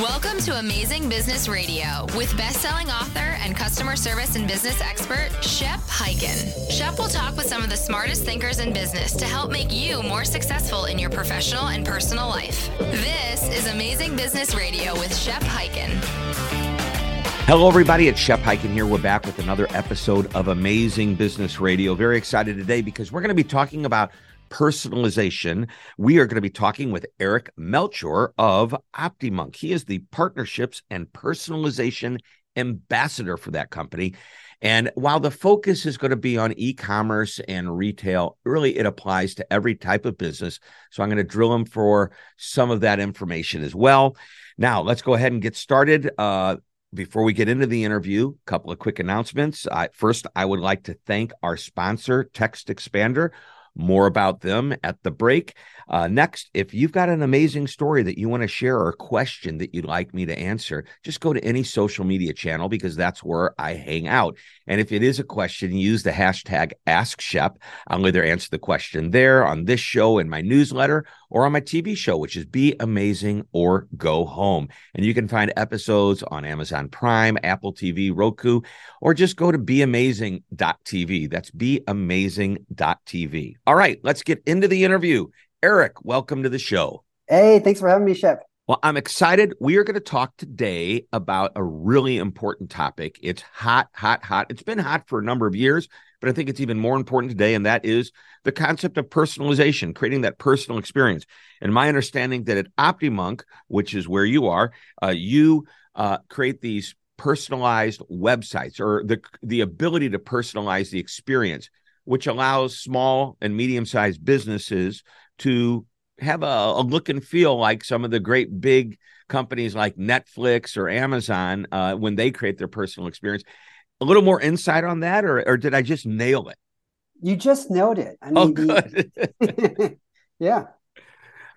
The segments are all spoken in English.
Welcome to Amazing Business Radio with best-selling author and customer service and business expert Shep Hyken. Shep will talk with some of the smartest thinkers in business to help make you more successful in your professional and personal life. This is Amazing Business Radio with Shep Hyken. Hello, everybody. It's Shep Hyken here. We're back with another episode of Amazing Business Radio. Very excited today because we're going to be talking about personalization. We are going to be talking with Eric Melchor of OptiMonk. He is the partnerships and personalization ambassador for that company. And while the focus is going to be on e commerce and retail, really it applies to every type of business. So I'm going to drill him for some of that information as well. Now, let's go ahead and get started. Uh, before we get into the interview, a couple of quick announcements. first, I would like to thank our sponsor, Text Expander. More about them at the break. Uh, next, if you've got an amazing story that you want to share or a question that you'd like me to answer, just go to any social media channel because that's where I hang out. And if it is a question, use the hashtag AskShep. I'll either answer the question there on this show in my newsletter or on my TV show, which is Be Amazing or Go Home. And you can find episodes on Amazon Prime, Apple TV, Roku, or just go to beamazing.tv. That's beamazing.tv. All right, let's get into the interview. Eric, welcome to the show. Hey, thanks for having me, Shep. Well, I'm excited. We are going to talk today about a really important topic. It's hot, hot, hot. It's been hot for a number of years, but I think it's even more important today, and that is the concept of personalization, creating that personal experience. And my understanding that at OptiMonk, which is where you are, uh, you uh, create these personalized websites or the the ability to personalize the experience, which allows small and medium sized businesses to have a, a, look and feel like some of the great big companies like Netflix or Amazon uh, when they create their personal experience. A little more insight on that, or, or did I just nail it? You just nailed it. I oh, mean, oh, good. Yeah.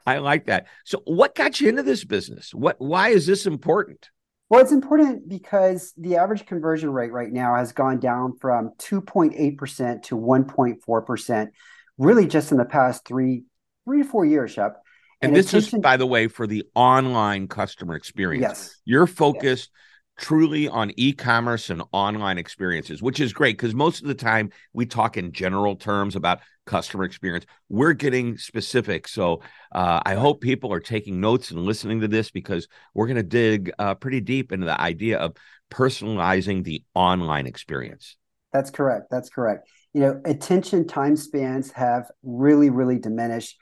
I like that. So, what got you into this business? What? Why is this important? Well, it's important because the average conversion rate right now has gone down from 2.8% to 1.4%, really just in the past three three to four years, Shep. And, and this is, by the way, for the online customer experience. Yes. You're focused yes. truly on e-commerce and online experiences, which is great because most of the time we talk in general terms about customer experience. We're getting specific. So uh, I hope people are taking notes and listening to this because we're going to dig uh, pretty deep into the idea of personalizing the online experience. That's correct. That's correct. You know, attention time spans have really, really diminished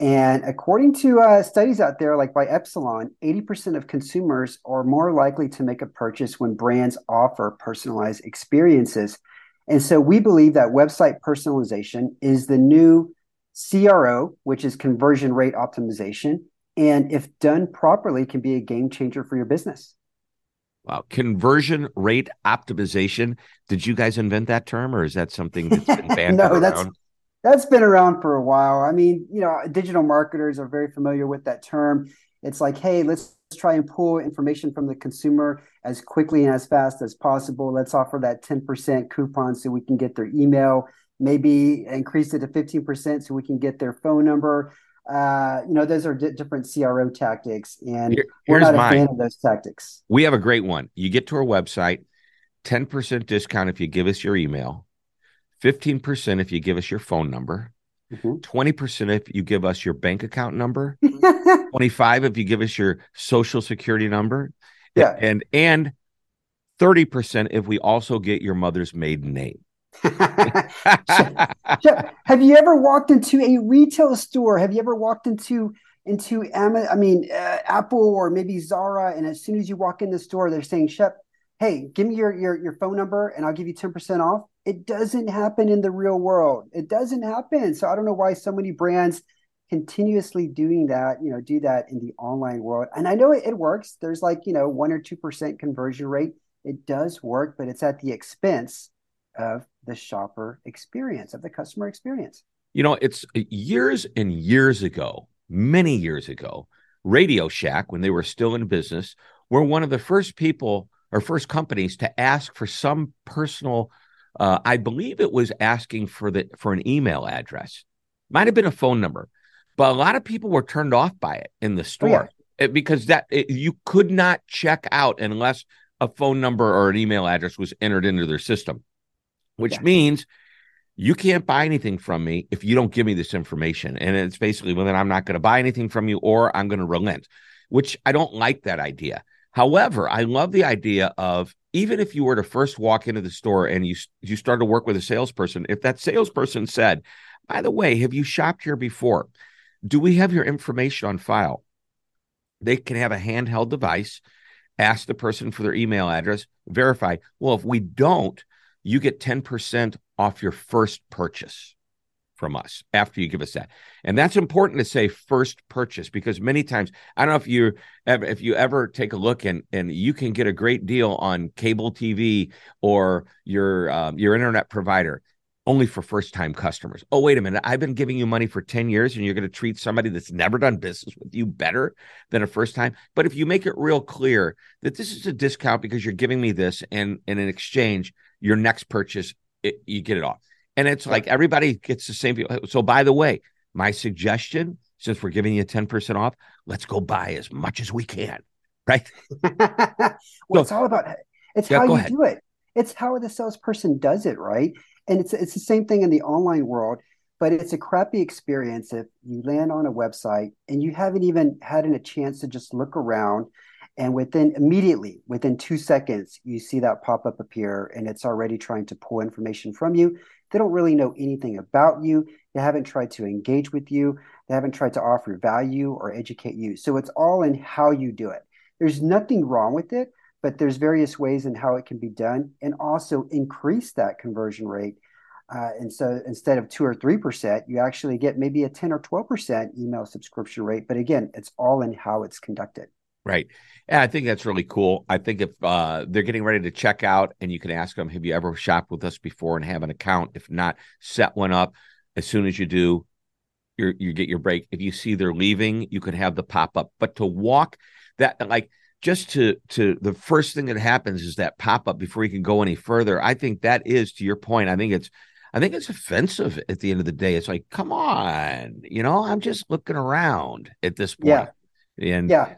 and according to uh, studies out there, like by Epsilon, 80% of consumers are more likely to make a purchase when brands offer personalized experiences. And so we believe that website personalization is the new CRO, which is conversion rate optimization. And if done properly, can be a game changer for your business. Wow. Conversion rate optimization. Did you guys invent that term or is that something that's been banned? no, that's that's been around for a while. I mean, you know, digital marketers are very familiar with that term. It's like, hey, let's try and pull information from the consumer as quickly and as fast as possible. Let's offer that 10% coupon so we can get their email, maybe increase it to 15% so we can get their phone number. Uh, you know, those are d- different CRO tactics, and Here, we're not a mine. fan of those tactics. We have a great one. You get to our website, 10% discount if you give us your email 15% if you give us your phone number, mm-hmm. 20% if you give us your bank account number, 25 if you give us your social security number, yeah. and and 30% if we also get your mother's maiden name. have you ever walked into a retail store? Have you ever walked into into I mean uh, Apple or maybe Zara, and as soon as you walk in the store, they're saying, "Shep, hey, give me your your your phone number, and I'll give you ten percent off." It doesn't happen in the real world. It doesn't happen. So I don't know why so many brands continuously doing that, you know, do that in the online world. And I know it, it works. There's like, you know, one or 2% conversion rate. It does work, but it's at the expense of the shopper experience, of the customer experience. You know, it's uh, years and years ago, many years ago, Radio Shack, when they were still in business, were one of the first people or first companies to ask for some personal uh, I believe it was asking for the for an email address. Might have been a phone number, but a lot of people were turned off by it in the store oh, yeah. it, because that it, you could not check out unless a phone number or an email address was entered into their system, which yeah. means you can't buy anything from me if you don't give me this information. And it's basically, well, then I'm not going to buy anything from you or I'm going to relent, which I don't like that idea. However, I love the idea of even if you were to first walk into the store and you you started to work with a salesperson, if that salesperson said, "By the way, have you shopped here before? Do we have your information on file?" They can have a handheld device, ask the person for their email address, verify. Well, if we don't, you get 10% off your first purchase from us after you give us that. And that's important to say first purchase because many times I don't know if you if you ever take a look and and you can get a great deal on cable TV or your um, your internet provider only for first time customers. Oh wait a minute, I've been giving you money for 10 years and you're going to treat somebody that's never done business with you better than a first time. But if you make it real clear that this is a discount because you're giving me this and, and in exchange your next purchase it, you get it off and it's like everybody gets the same. So, by the way, my suggestion, since we're giving you 10% off, let's go buy as much as we can. Right. well, so, it's all about it's yeah, how you ahead. do it. It's how the salesperson does it, right? And it's it's the same thing in the online world, but it's a crappy experience if you land on a website and you haven't even had a chance to just look around and within immediately within two seconds you see that pop-up appear and it's already trying to pull information from you they don't really know anything about you. They haven't tried to engage with you. They haven't tried to offer value or educate you. So it's all in how you do it. There's nothing wrong with it, but there's various ways in how it can be done and also increase that conversion rate. Uh, and so instead of two or three percent, you actually get maybe a 10 or 12 percent email subscription rate. But again, it's all in how it's conducted. Right. Yeah, I think that's really cool. I think if uh, they're getting ready to check out and you can ask them, have you ever shopped with us before and have an account? If not, set one up. As soon as you do, you you get your break. If you see they're leaving, you can have the pop up. But to walk that like just to to the first thing that happens is that pop up before you can go any further. I think that is to your point. I think it's I think it's offensive at the end of the day. It's like, come on, you know, I'm just looking around at this point. Yeah. And yeah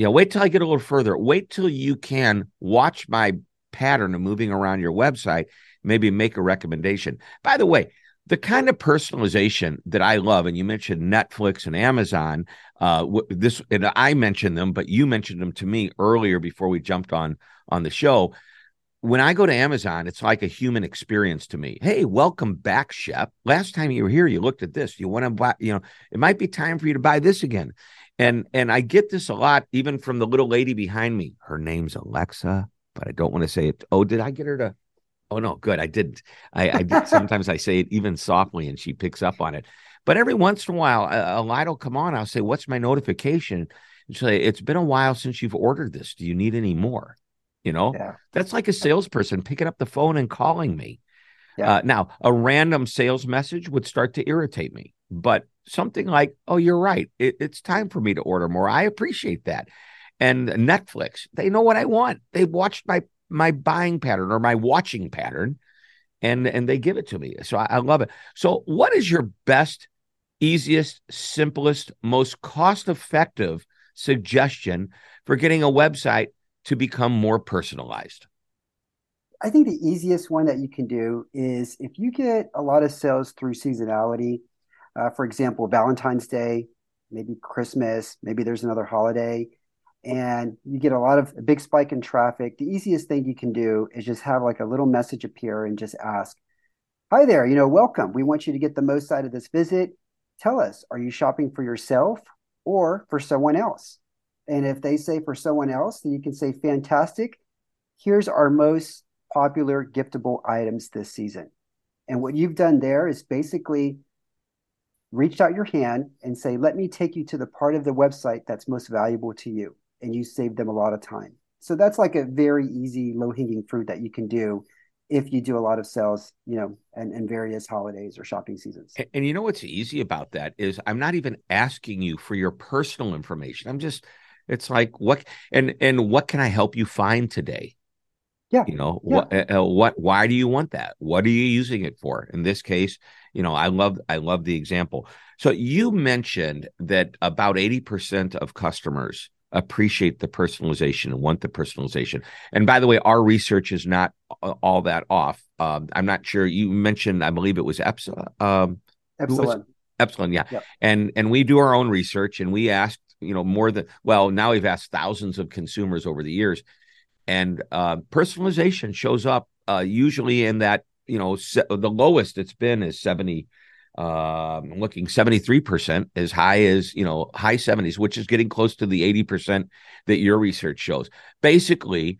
yeah, wait till I get a little further. Wait till you can watch my pattern of moving around your website, maybe make a recommendation. By the way, the kind of personalization that I love, and you mentioned Netflix and Amazon. Uh, this and I mentioned them, but you mentioned them to me earlier before we jumped on on the show. When I go to Amazon, it's like a human experience to me. Hey, welcome back, Shep. Last time you were here, you looked at this. You want to buy, you know, it might be time for you to buy this again. And and I get this a lot, even from the little lady behind me. Her name's Alexa, but I don't want to say it. Oh, did I get her to? Oh no, good. I didn't. I, I did. Sometimes I say it even softly, and she picks up on it. But every once in a while, a, a light will come on. I'll say, "What's my notification?" And she'll say, "It's been a while since you've ordered this. Do you need any more?" You know, yeah. that's like a salesperson picking up the phone and calling me. Yeah. Uh, now, a random sales message would start to irritate me, but something like, oh, you're right. It, it's time for me to order more. I appreciate that. And Netflix, they know what I want. They've watched my my buying pattern or my watching pattern and and they give it to me. So I, I love it. So what is your best, easiest, simplest, most cost-effective suggestion for getting a website to become more personalized? I think the easiest one that you can do is if you get a lot of sales through seasonality, uh, for example, Valentine's Day, maybe Christmas, maybe there's another holiday, and you get a lot of a big spike in traffic. The easiest thing you can do is just have like a little message appear and just ask, Hi there, you know, welcome. We want you to get the most out of this visit. Tell us, are you shopping for yourself or for someone else? And if they say for someone else, then you can say, Fantastic. Here's our most popular giftable items this season. And what you've done there is basically reached out your hand and say, let me take you to the part of the website that's most valuable to you. And you save them a lot of time. So that's like a very easy, low hanging fruit that you can do if you do a lot of sales, you know, and, and various holidays or shopping seasons. And, and, you know what's easy about that is I'm not even asking you for your personal information. I'm just, it's like what and and what can I help you find today? Yeah. You know yeah. what? Uh, what? Why do you want that? What are you using it for? In this case, you know, I love I love the example. So you mentioned that about eighty percent of customers appreciate the personalization and want the personalization. And by the way, our research is not all that off. Um, I'm not sure. You mentioned, I believe it was Epsilon. Um, Epsilon. Epsilon, yeah. Yep. And and we do our own research, and we asked, you know, more than well, now we've asked thousands of consumers over the years, and uh, personalization shows up uh, usually in that you know se- the lowest it's been is seventy uh, looking 73% as high as you know high 70s which is getting close to the 80% that your research shows. Basically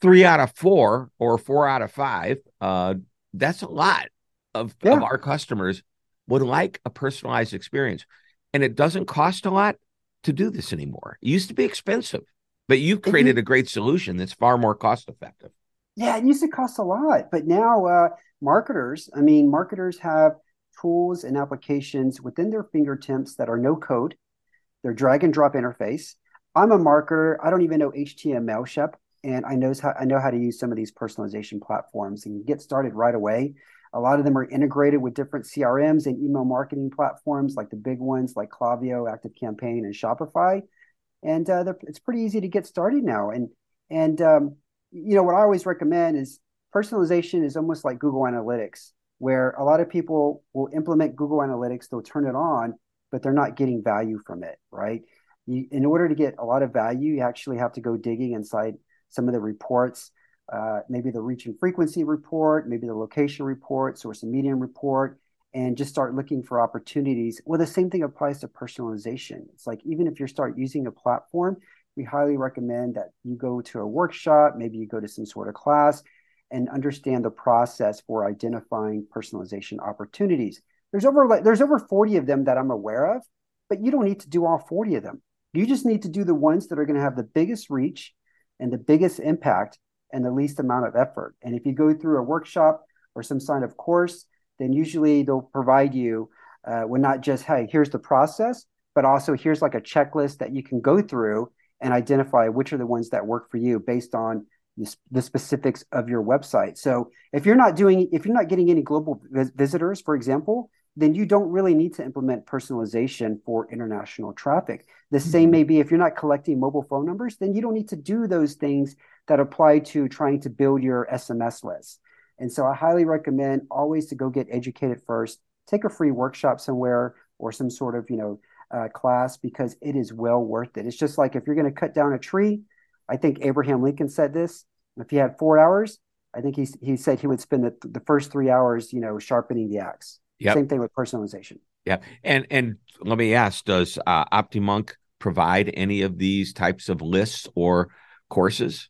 three out of four or four out of five uh, that's a lot of, yeah. of our customers would like a personalized experience. And it doesn't cost a lot to do this anymore. It used to be expensive but you've created a great solution that's far more cost effective yeah it used to cost a lot but now uh, marketers i mean marketers have tools and applications within their fingertips that are no code. They're drag and drop interface. I'm a marketer. I don't even know HTML, Shep, and I knows how I know how to use some of these personalization platforms and get started right away. A lot of them are integrated with different CRMs and email marketing platforms, like the big ones like Klaviyo, ActiveCampaign, and Shopify. And uh, it's pretty easy to get started now. And and um, you know what I always recommend is personalization is almost like Google Analytics where a lot of people will implement Google Analytics, they'll turn it on, but they're not getting value from it, right? You, in order to get a lot of value, you actually have to go digging inside some of the reports, uh, maybe the reach and frequency report, maybe the location report, source and medium report, and just start looking for opportunities. Well, the same thing applies to personalization. It's like even if you start using a platform, we highly recommend that you go to a workshop, maybe you go to some sort of class, and understand the process for identifying personalization opportunities. There's over like, there's over 40 of them that I'm aware of, but you don't need to do all 40 of them. You just need to do the ones that are going to have the biggest reach and the biggest impact and the least amount of effort. And if you go through a workshop or some kind of course, then usually they'll provide you uh, with not just hey here's the process, but also here's like a checklist that you can go through and identify which are the ones that work for you based on the specifics of your website. So if you're not doing, if you're not getting any global vis- visitors, for example, then you don't really need to implement personalization for international traffic. The mm-hmm. same may be if you're not collecting mobile phone numbers, then you don't need to do those things that apply to trying to build your SMS list. And so I highly recommend always to go get educated first, take a free workshop somewhere or some sort of, you know, uh, class because it is well worth it. It's just like if you're going to cut down a tree, I think Abraham Lincoln said this. If he had four hours, I think he he said he would spend the, the first three hours, you know, sharpening the axe. Yep. Same thing with personalization. Yeah, and and let me ask: Does uh, OptiMonk provide any of these types of lists or courses?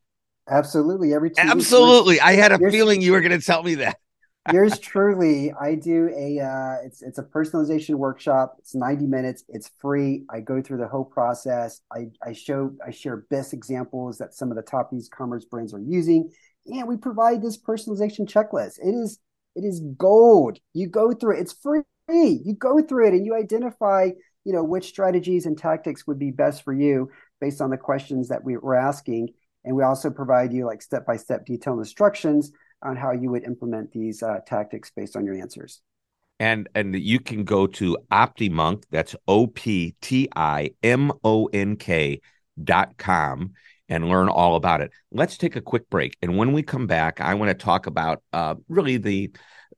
Absolutely, every absolutely. I had a feeling you were going to tell me that. Yours truly i do a uh, it's it's a personalization workshop. It's 90 minutes. It's free. I go through the whole process. I i show i share best examples that some of the top e-commerce brands are using. And we provide this personalization checklist. It is it is gold. You go through it. It's free. You go through it and you identify you know which strategies and tactics would be best for you based on the questions that we were asking and we also provide you like step-by-step detailed instructions on how you would implement these uh, tactics based on your answers. And and you can go to OptiMonk, that's O P T I M O N K dot com and learn all about it. Let's take a quick break. And when we come back, I want to talk about uh, really the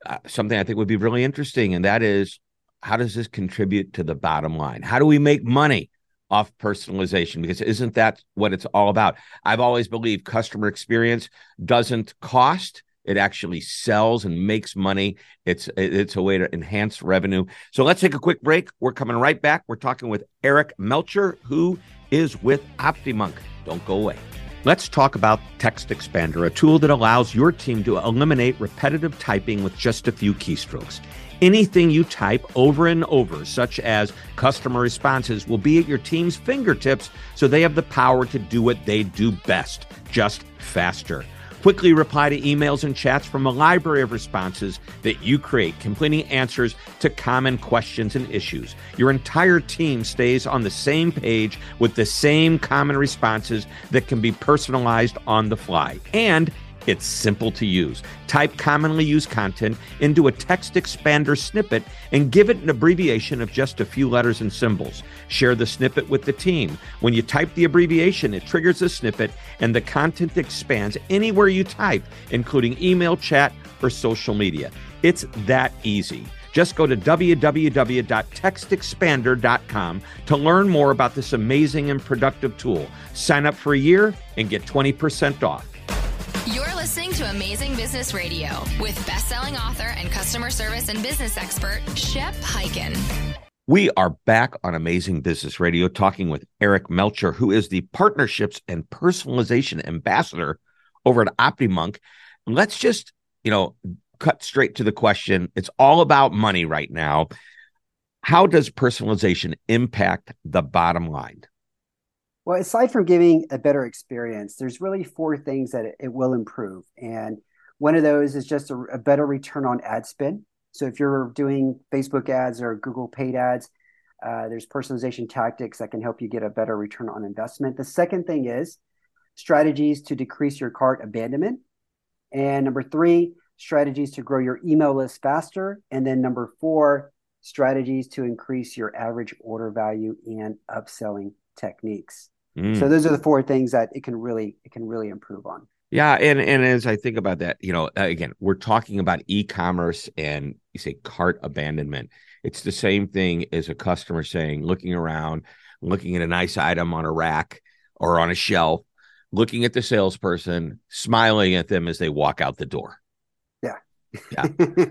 uh, something I think would be really interesting, and that is how does this contribute to the bottom line? How do we make money off personalization? Because isn't that what it's all about? I've always believed customer experience doesn't cost it actually sells and makes money. It's it's a way to enhance revenue. So let's take a quick break. We're coming right back. We're talking with Eric Melchor, who is with OptiMonk. Don't go away. Let's talk about Text Expander, a tool that allows your team to eliminate repetitive typing with just a few keystrokes. Anything you type over and over, such as customer responses, will be at your team's fingertips so they have the power to do what they do best, just faster. Quickly reply to emails and chats from a library of responses that you create, completing answers to common questions and issues. Your entire team stays on the same page with the same common responses that can be personalized on the fly. And it's simple to use. Type commonly used content into a text expander snippet and give it an abbreviation of just a few letters and symbols. Share the snippet with the team. When you type the abbreviation, it triggers the snippet and the content expands anywhere you type, including email, chat, or social media. It's that easy. Just go to www.textexpander.com to learn more about this amazing and productive tool. Sign up for a year and get 20% off. Listening to Amazing Business Radio with best-selling author and customer service and business expert Shep Hyken. We are back on Amazing Business Radio talking with Eric Melchor, who is the partnerships and personalization ambassador over at OptiMonk. Let's just, you know, cut straight to the question. It's all about money right now. How does personalization impact the bottom line? Well, aside from giving a better experience, there's really four things that it, it will improve. And one of those is just a, a, better return on ad spend. So if you're doing Facebook ads or Google paid ads, uh, there's personalization tactics that can help you get a better return on investment. The second thing is strategies to decrease your cart abandonment. And number three, strategies to grow your email list faster. And then number four, strategies to increase your average order value and upselling techniques. Mm. So those are the four things that it can really it can really improve on. Yeah, and and as I think about that, you know, again, we're talking about e-commerce and you say cart abandonment. It's the same thing as a customer saying, looking around, looking at a nice item on a rack or on a shelf, looking at the salesperson, smiling at them as they walk out the door. Yeah. yeah.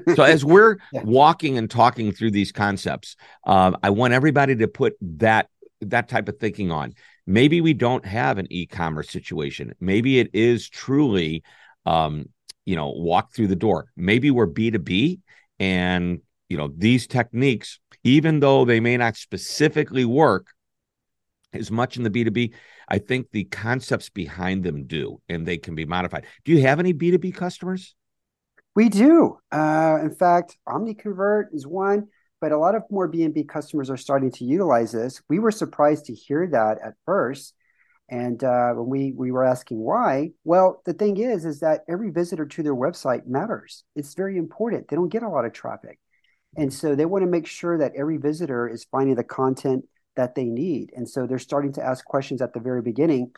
So as we're yeah. walking and talking through these concepts, um, I want everybody to put that that type of thinking on maybe we don't have an e-commerce situation. Maybe it is truly um you know walk through the door. Maybe we're b2b and you know these techniques even though they may not specifically work as much in the b2b i think the concepts behind them do and they can be modified. Do you have any b2b customers? We do. Uh, in fact omniconvert is one but a lot of more B2B customers are starting to utilize this. We were surprised to hear that at first. And uh, when we, we were asking why, well, the thing is, is that every visitor to their website matters. It's very important. They don't get a lot of traffic. And so they want to make sure that every visitor is finding the content that they need. And so they're starting to ask questions at the very beginning.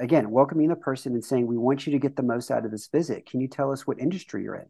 Again, welcoming the person and saying, We want you to get the most out of this visit. Can you tell us what industry you're in?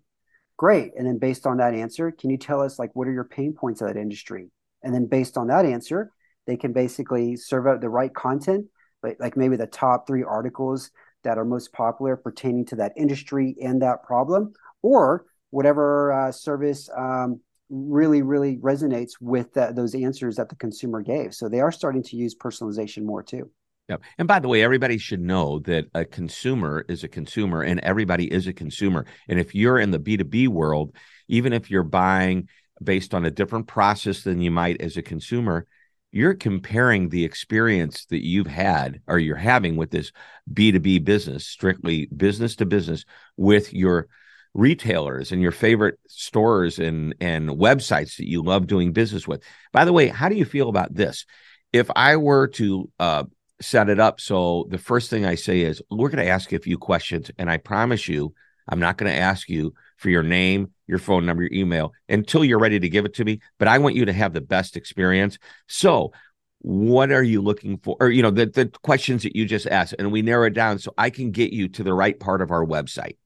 Great. And then based on that answer, can you tell us like what are your pain points of that industry? And then based on that answer, they can basically serve out the right content, like, like maybe the top three articles that are most popular pertaining to that industry and that problem, or whatever uh, service um, really, really resonates with that, those answers that the consumer gave. So they are starting to use personalization more too. Yeah. And by the way, everybody should know that a consumer is a consumer and everybody is a consumer. And if you're in the B2B world, even if you're buying based on a different process than you might as a consumer, you're comparing the experience that you've had or you're having with this B2B business, strictly business to business, with your retailers and your favorite stores and, and websites that you love doing business with. By the way, how do you feel about this? If I were to uh, set it up. So the first thing I say is, we're going to ask you a few questions. And I promise you, I'm not going to ask you for your name, your phone number, your email until you're ready to give it to me. But I want you to have the best experience. So, what are you looking for? Or, you know, the, the questions that you just asked, and we narrow it down so I can get you to the right part of our website.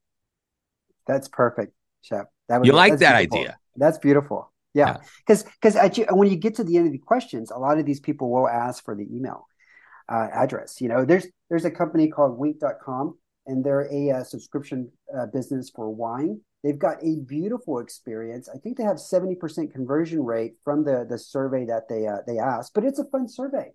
That's perfect, Shep. That was, you like that beautiful. idea? That's beautiful. Yeah, because yeah. because when you get to the end of the questions, a lot of these people will ask for the email uh, address. You know, there's there's a company called Winc.com, and they're a uh, subscription uh, business for wine. They've got a beautiful experience. I think they have 70% conversion rate from the the survey that they uh, they asked, but it's a fun survey.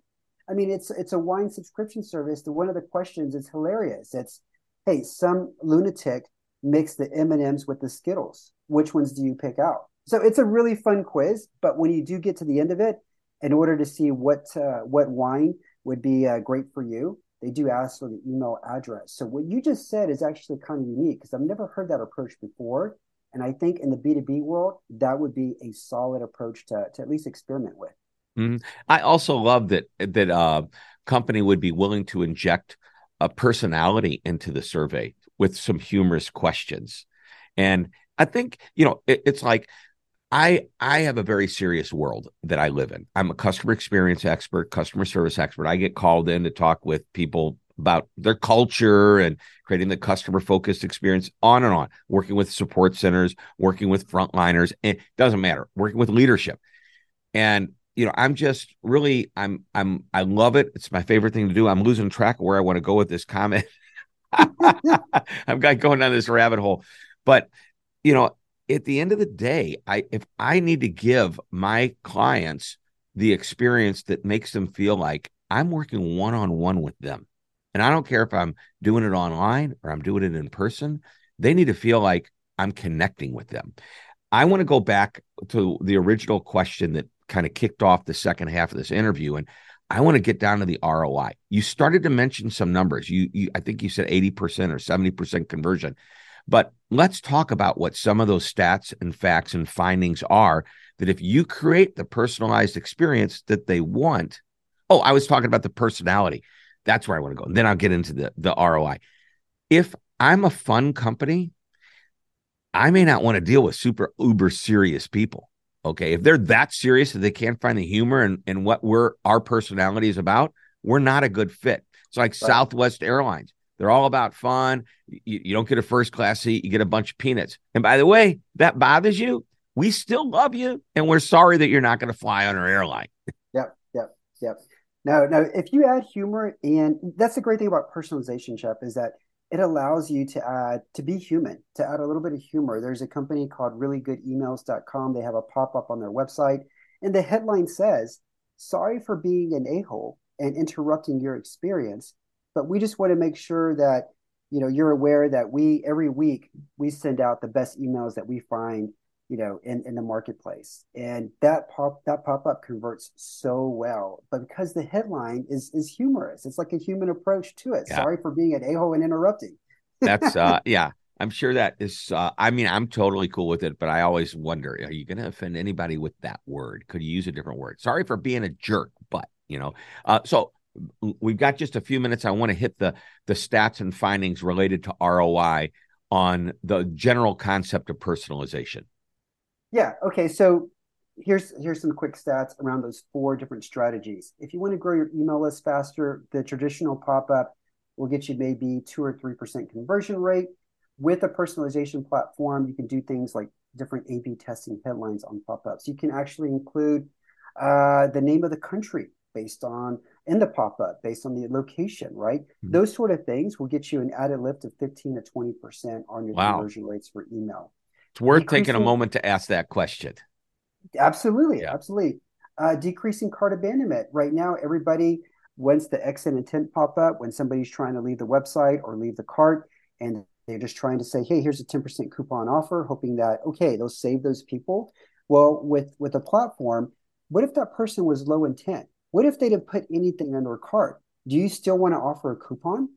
I mean, it's it's a wine subscription service. The one of the questions is hilarious. It's, hey, some lunatic mixed the M and M's with the Skittles. Which ones do you pick out? So it's a really fun quiz, but when you do get to the end of it, in order to see what uh, what wine would be uh, great for you, they do ask for the email address. So what you just said is actually kind of unique because I've never heard that approach before. And I think in the B2B world, that would be a solid approach to, to at least experiment with. Mm-hmm. I also love that that a uh, company would be willing to inject a personality into the survey with some humorous questions. And I think, you know, it, it's like I I have a very serious world that I live in. I'm a customer experience expert, customer service expert. I get called in to talk with people about their culture and creating the customer focused experience on and on, working with support centers, working with frontliners, it doesn't matter, working with leadership. And you know, I'm just really I'm I'm I love it. It's my favorite thing to do. I'm losing track of where I want to go with this comment. I've got going down this rabbit hole. But you know, at the end of the day, I if I need to give my clients the experience that makes them feel like I'm working one on one with them. And I don't care if I'm doing it online or I'm doing it in person, they need to feel like I'm connecting with them. I want to go back to the original question that kind of kicked off the second half of this interview. And I want to get down to the ROI. You started to mention some numbers. You, you I think you said 80% or 70% conversion. But let's talk about what some of those stats and facts and findings are that if you create the personalized experience that they want, oh, I was talking about the personality. That's where I want to go. And then I'll get into the, the ROI. If I'm a fun company, I may not want to deal with super uber serious people. Okay. If they're that serious that they can't find the humor and, and what we're our personality is about, we're not a good fit. It's like right. Southwest Airlines. They're all about fun. You, you don't get a first class seat, you get a bunch of peanuts. And by the way, that bothers you. We still love you, and we're sorry that you're not going to fly on our airline. Yep, yep, yep. No, no. if you add humor, and that's the great thing about personalization, Shep, is that it allows you to add to be human, to add a little bit of humor. There's a company called ReallyGoodEmails.com. They have a pop up on their website, and the headline says, "Sorry for being an a hole and interrupting your experience." But we just want to make sure that you know you're aware that we every week we send out the best emails that we find you know in, in the marketplace. And that pop that pop-up converts so well but because the headline is is humorous. It's like a human approach to it. Yeah. sorry for being an a-hole and interrupting. That's uh yeah i'm sure that is uh i mean i'm totally cool with it but i always wonder are you going to offend anybody with that word? Could you use a different word? Sorry for being a jerk but you know uh so we've got just a few minutes. I want to hit the the stats and findings related to ROI on the general concept of personalization. Yeah. Okay. So here's here's some quick stats around those four different strategies. If you want to grow your email list faster, the traditional pop up will get you maybe two or three percent conversion rate. With a personalization platform, you can do things like different A/B testing headlines on pop ups. You can actually include uh, the name of the country based on in the pop-up based on the location, right? Mm-hmm. Those sort of things will get you an added lift of 15 to 20% on your wow. conversion rates for email. It's worth Decreasing, taking a moment to ask that question. Absolutely, yeah. absolutely. Uh, decreasing cart abandonment. Right now, everybody wants the exit intent pop up when somebody's trying to leave the website or leave the cart and they're just trying to say, hey, here's a 10% coupon offer, hoping that, okay, they'll save those people. Well, with with a platform, what if that person was low intent? What if they didn't put anything on their cart? Do you still want to offer a coupon?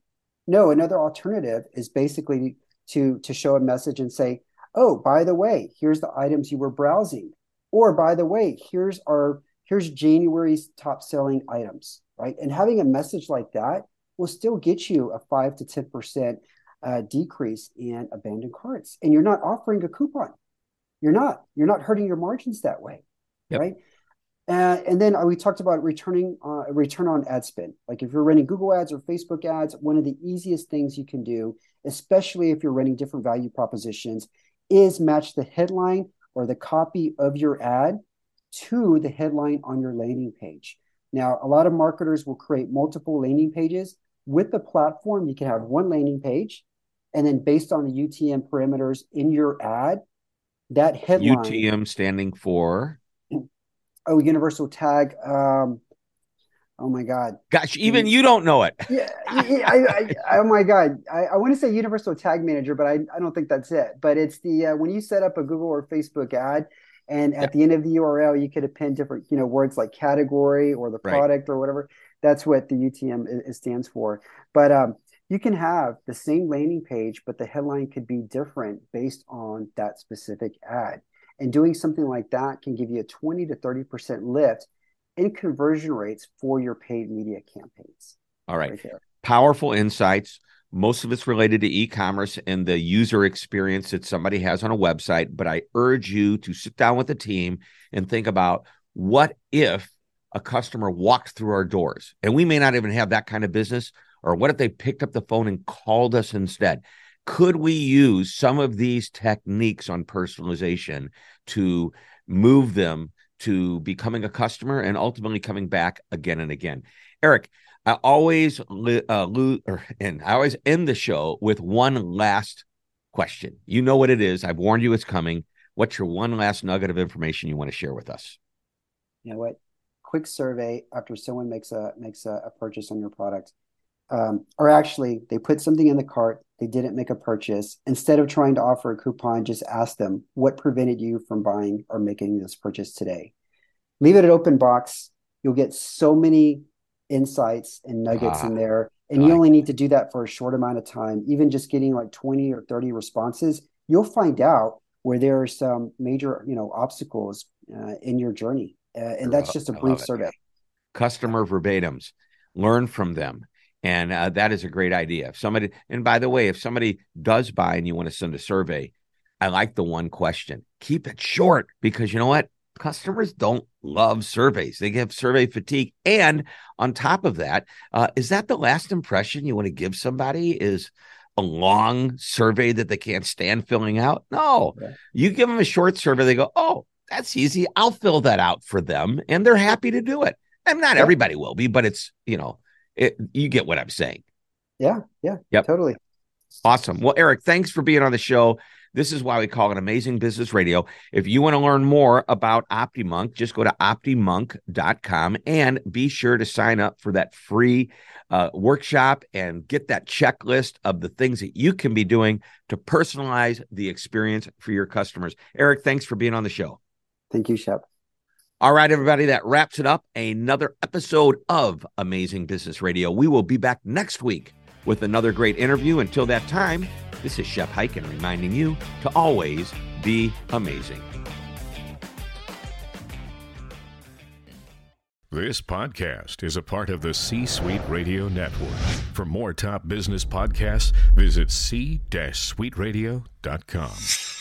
No, another alternative is basically to, to show a message and say, oh, by the way, here's the items you were browsing. Or by the way, here's our here's January's top selling items, right? And having a message like that will still get you a five to 10% uh, decrease in abandoned carts. And you're not offering a coupon. You're not. You're not hurting your margins that way, yep. right? Uh, and then uh, we talked about returning uh, return on ad spend. Like if you're running Google ads or Facebook ads, one of the easiest things you can do, especially if you're running different value propositions, is match the headline or the copy of your ad to the headline on your landing page. Now, a lot of marketers will create multiple landing pages. With the platform, you can have one landing page, and then based on the UTM parameters in your ad, that headline UTM standing for oh universal tag um oh my god gosh even you don't know it yeah I, I, I, oh my god i, I want to say universal tag manager but I, I don't think that's it but it's the uh, when you set up a google or facebook ad And at the end of the URL, you could append different, you know, words like category or the product right. or whatever. That's what the UTM is, stands for. But um, you can have the same landing page, but the headline could be different based on that specific ad. And doing something like that can give you a 20 to 30% lift in conversion rates for your paid media campaigns. All right. right Powerful insights. Most of it's related to e commerce and the user experience that somebody has on a website. But I urge you to sit down with the team and think about what if a customer walked through our doors and we may not even have that kind of business, or what if they picked up the phone and called us instead? Could we use some of these techniques on personalization to move them to becoming a customer and ultimately coming back again and again? Eric, I always uh, lose, or, and I always end the show with one last question. You know what it is. I've warned you it's coming. What's your one last nugget of information you want to share with us? You know what? Quick survey after someone makes a makes a, a purchase on your product um, or actually they put something in the cart they didn't make a purchase. Instead of trying to offer a coupon just ask them what prevented you from buying or making this purchase today? Leave it at open box. You'll get so many insights and nuggets ah, in there. And you only need to do that for a short amount of time. Even just getting like 20 or 30 responses you'll find out where there are some major you know obstacles uh, in your journey. Uh, and that's just a brief survey. Customer verbatims learn from them and uh, that is a great idea. If somebody, and by the way, if somebody does buy and you want to send a survey, I like the one question. Keep it short because you know what? Customers don't love surveys. They get survey fatigue. And on top of that, uh, is that the last impression you want to give somebody? Is a long survey that they can't stand filling out? No. Yeah. You give them a short survey, they go, oh, that's easy. I'll fill that out for them. And they're happy to do it. And not everybody will be, but it's, you know, it, you get what I'm saying. Yeah. Yeah. Yep. Totally. Awesome. Well, Eric, thanks for being on the show. This is why we call it Amazing Business Radio. If you want to learn more about OptiMonk, just go to optimonk.com and be sure to sign up for that free uh, workshop and get that checklist of the things that you can be doing to personalize the experience for your customers. Eric, thanks for being on the show. Thank you, Shep. All right, everybody, that wraps it up. Another episode of Amazing Business Radio. We will be back next week with another great interview. Until that time, this is Shep Hyken reminding you to always be amazing. This podcast is a part of the C Suite Radio Network. For more top business podcasts, visit c-suiteradio.com.